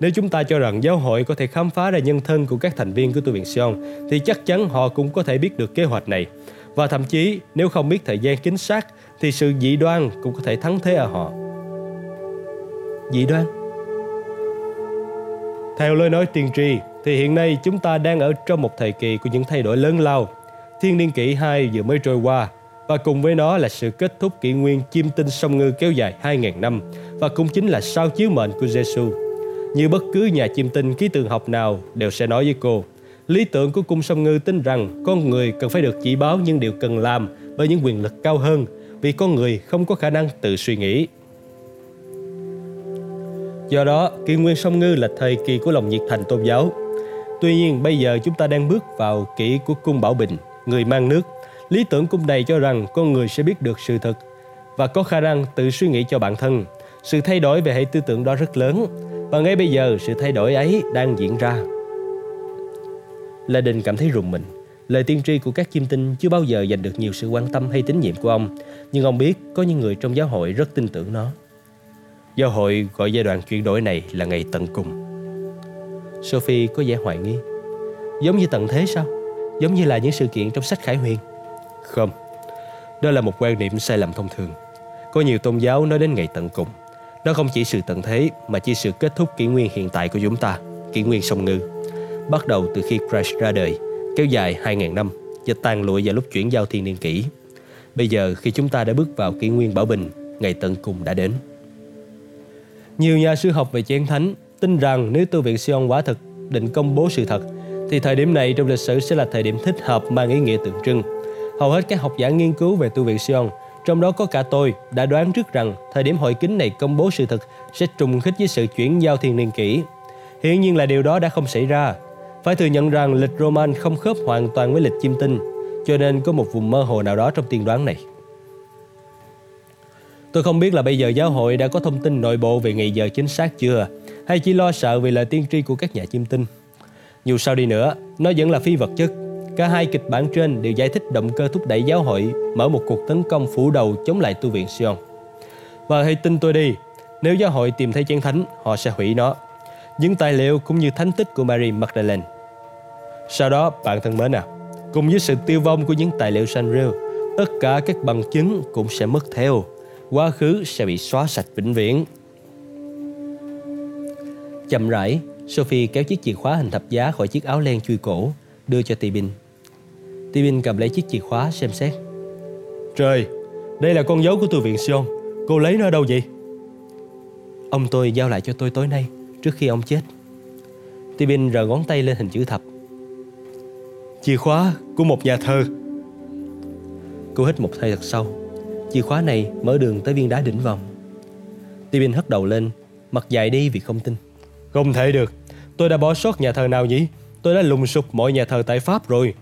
Nếu chúng ta cho rằng giáo hội có thể khám phá ra nhân thân của các thành viên của tu viện Sion, thì chắc chắn họ cũng có thể biết được kế hoạch này. Và thậm chí nếu không biết thời gian chính xác, thì sự dị đoan cũng có thể thắng thế ở họ. Dị đoan? Theo lời nói tiên tri, thì hiện nay chúng ta đang ở trong một thời kỳ của những thay đổi lớn lao. Thiên niên kỷ 2 vừa mới trôi qua, và cùng với nó là sự kết thúc kỷ nguyên chim tinh sông ngư kéo dài 2.000 năm, và cũng chính là sao chiếu mệnh của Giêsu như bất cứ nhà chiêm tinh ký tường học nào đều sẽ nói với cô. Lý tưởng của cung sông ngư tin rằng con người cần phải được chỉ báo những điều cần làm bởi những quyền lực cao hơn vì con người không có khả năng tự suy nghĩ. Do đó, kỷ nguyên sông ngư là thời kỳ của lòng nhiệt thành tôn giáo. Tuy nhiên bây giờ chúng ta đang bước vào kỷ của cung Bảo Bình, người mang nước. Lý tưởng cung này cho rằng con người sẽ biết được sự thật và có khả năng tự suy nghĩ cho bản thân. Sự thay đổi về hệ tư tưởng đó rất lớn và ngay bây giờ sự thay đổi ấy đang diễn ra. Lê Đình cảm thấy rùng mình. Lời tiên tri của các chim tinh chưa bao giờ giành được nhiều sự quan tâm hay tín nhiệm của ông, nhưng ông biết có những người trong giáo hội rất tin tưởng nó. Giáo hội gọi giai đoạn chuyển đổi này là ngày tận cùng. Sophie có vẻ hoài nghi. Giống như tận thế sao? Giống như là những sự kiện trong sách Khải Huyền? Không, đó là một quan niệm sai lầm thông thường. Có nhiều tôn giáo nói đến ngày tận cùng. Nó không chỉ sự tận thế mà chỉ sự kết thúc kỷ nguyên hiện tại của chúng ta, kỷ nguyên sông ngư. Bắt đầu từ khi Christ ra đời, kéo dài 2.000 năm và tàn lụi vào lúc chuyển giao thiên niên kỷ. Bây giờ khi chúng ta đã bước vào kỷ nguyên bảo bình, ngày tận cùng đã đến. Nhiều nhà sư học về chén thánh tin rằng nếu tu viện Sion quả thực định công bố sự thật, thì thời điểm này trong lịch sử sẽ là thời điểm thích hợp mang ý nghĩa tượng trưng. Hầu hết các học giả nghiên cứu về tu viện Sion, trong đó có cả tôi, đã đoán trước rằng thời điểm hội kính này công bố sự thật sẽ trùng khích với sự chuyển giao thiên niên kỷ. Hiển nhiên là điều đó đã không xảy ra. Phải thừa nhận rằng lịch Roman không khớp hoàn toàn với lịch chim tinh, cho nên có một vùng mơ hồ nào đó trong tiên đoán này. Tôi không biết là bây giờ giáo hội đã có thông tin nội bộ về ngày giờ chính xác chưa, hay chỉ lo sợ vì lời tiên tri của các nhà chiêm tinh. Dù sao đi nữa, nó vẫn là phi vật chất. Cả hai kịch bản trên đều giải thích động cơ thúc đẩy giáo hội mở một cuộc tấn công phủ đầu chống lại tu viện Sion. Và hãy tin tôi đi, nếu giáo hội tìm thấy chén thánh, họ sẽ hủy nó. Những tài liệu cũng như thánh tích của Mary Magdalene. Sau đó, bạn thân mến à, cùng với sự tiêu vong của những tài liệu Sanrio, tất cả các bằng chứng cũng sẽ mất theo. Quá khứ sẽ bị xóa sạch vĩnh viễn. Chậm rãi, Sophie kéo chiếc chìa khóa hình thập giá khỏi chiếc áo len chui cổ, đưa cho Tibin. Tibin cầm lấy chiếc chìa khóa xem xét. Trời, đây là con dấu của tu viện Sion. Cô lấy nó ở đâu vậy? Ông tôi giao lại cho tôi tối nay, trước khi ông chết. Tibin rờ ngón tay lên hình chữ thập. Chìa khóa của một nhà thơ. Cô hít một hơi thật sâu. Chìa khóa này mở đường tới viên đá đỉnh vòng. Tibin hất đầu lên, mặt dài đi vì không tin. Không thể được. Tôi đã bỏ sót nhà thờ nào nhỉ? Tôi đã lùng sục mọi nhà thờ tại Pháp rồi.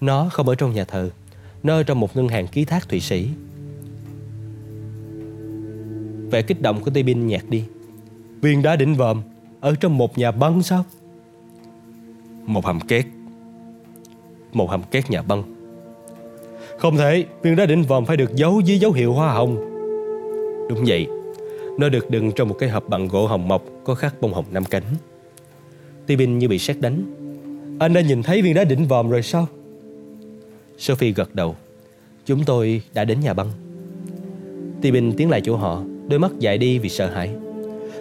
Nó không ở trong nhà thờ Nó ở trong một ngân hàng ký thác Thụy Sĩ. Vẻ kích động của Tây Bin nhạt đi. Viên đá đỉnh vòm Ở trong một nhà băng sao? Một hầm két. Một hầm két nhà băng. Không thể Viên đá đỉnh vòm phải được giấu dưới dấu hiệu hoa hồng. Đúng vậy nó được đựng trong một cái hộp bằng gỗ hồng mộc có khắc bông hồng năm cánh. Tibin như bị sét đánh. Anh đã nhìn thấy viên đá đỉnh vòm rồi sao? Sophie gật đầu. Chúng tôi đã đến nhà băng. Tibin tiến lại chỗ họ, đôi mắt dại đi vì sợ hãi.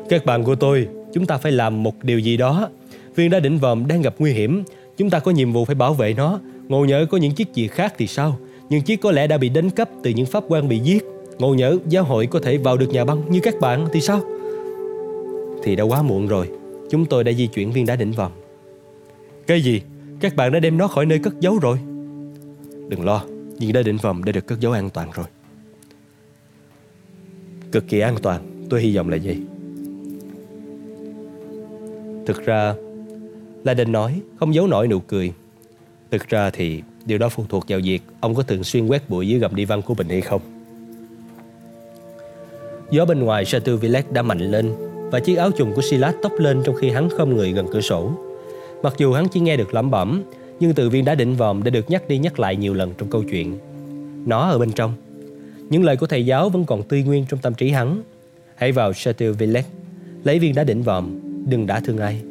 Các bạn của tôi, chúng ta phải làm một điều gì đó. Viên đá đỉnh vòm đang gặp nguy hiểm. Chúng ta có nhiệm vụ phải bảo vệ nó. Ngộ nhỡ có những chiếc gì khác thì sao? Những chiếc có lẽ đã bị đánh cắp từ những pháp quan bị giết Ngộ nhỡ giáo hội có thể vào được nhà băng như các bạn thì sao? Thì đã quá muộn rồi, Chúng tôi đã di chuyển viên đá đỉnh vòm Cái gì? Các bạn đã đem nó khỏi nơi cất giấu rồi. Đừng lo, Viên đá đỉnh vòm đã được cất giấu an toàn rồi. Cực kỳ an toàn, Tôi hy vọng là gì Thực ra La Đình nói, không giấu nổi nụ cười. Thực ra thì điều đó phụ thuộc vào việc Ông có thường xuyên quét bụi dưới gầm đi văn của mình hay không. Gió bên ngoài Chateau Villette đã mạnh lên và chiếc áo trùng của Silas tóc lên trong khi hắn không người gần cửa sổ. Mặc dù hắn chỉ nghe được lẩm bẩm, nhưng từ viên đá đỉnh vòm đã được nhắc đi nhắc lại nhiều lần trong câu chuyện. Nó ở bên trong. Những lời của thầy giáo vẫn còn tươi nguyên trong tâm trí hắn. Hãy vào Chateau Villette, lấy viên đá đỉnh vòm, đừng đã thương ai.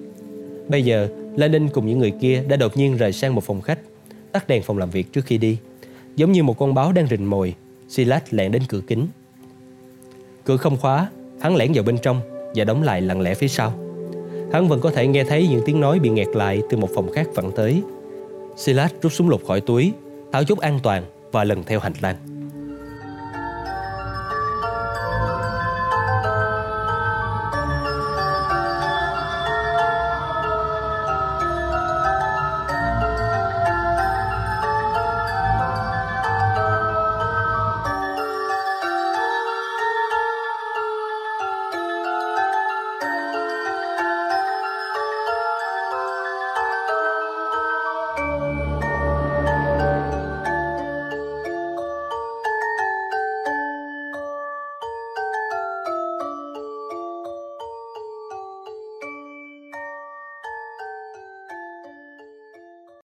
Bây giờ, Lenin cùng những người kia đã đột nhiên rời sang một phòng khách, tắt đèn phòng làm việc trước khi đi. Giống như một con báo đang rình mồi, Silas lẹn đến cửa kính. Cửa không khóa, hắn lẻn vào bên trong và đóng lại lặng lẽ phía sau. Hắn vẫn có thể nghe thấy những tiếng nói bị nghẹt lại từ một phòng khác vặn tới. Silas rút súng lục khỏi túi, tháo chốt an toàn và lần theo hành lang.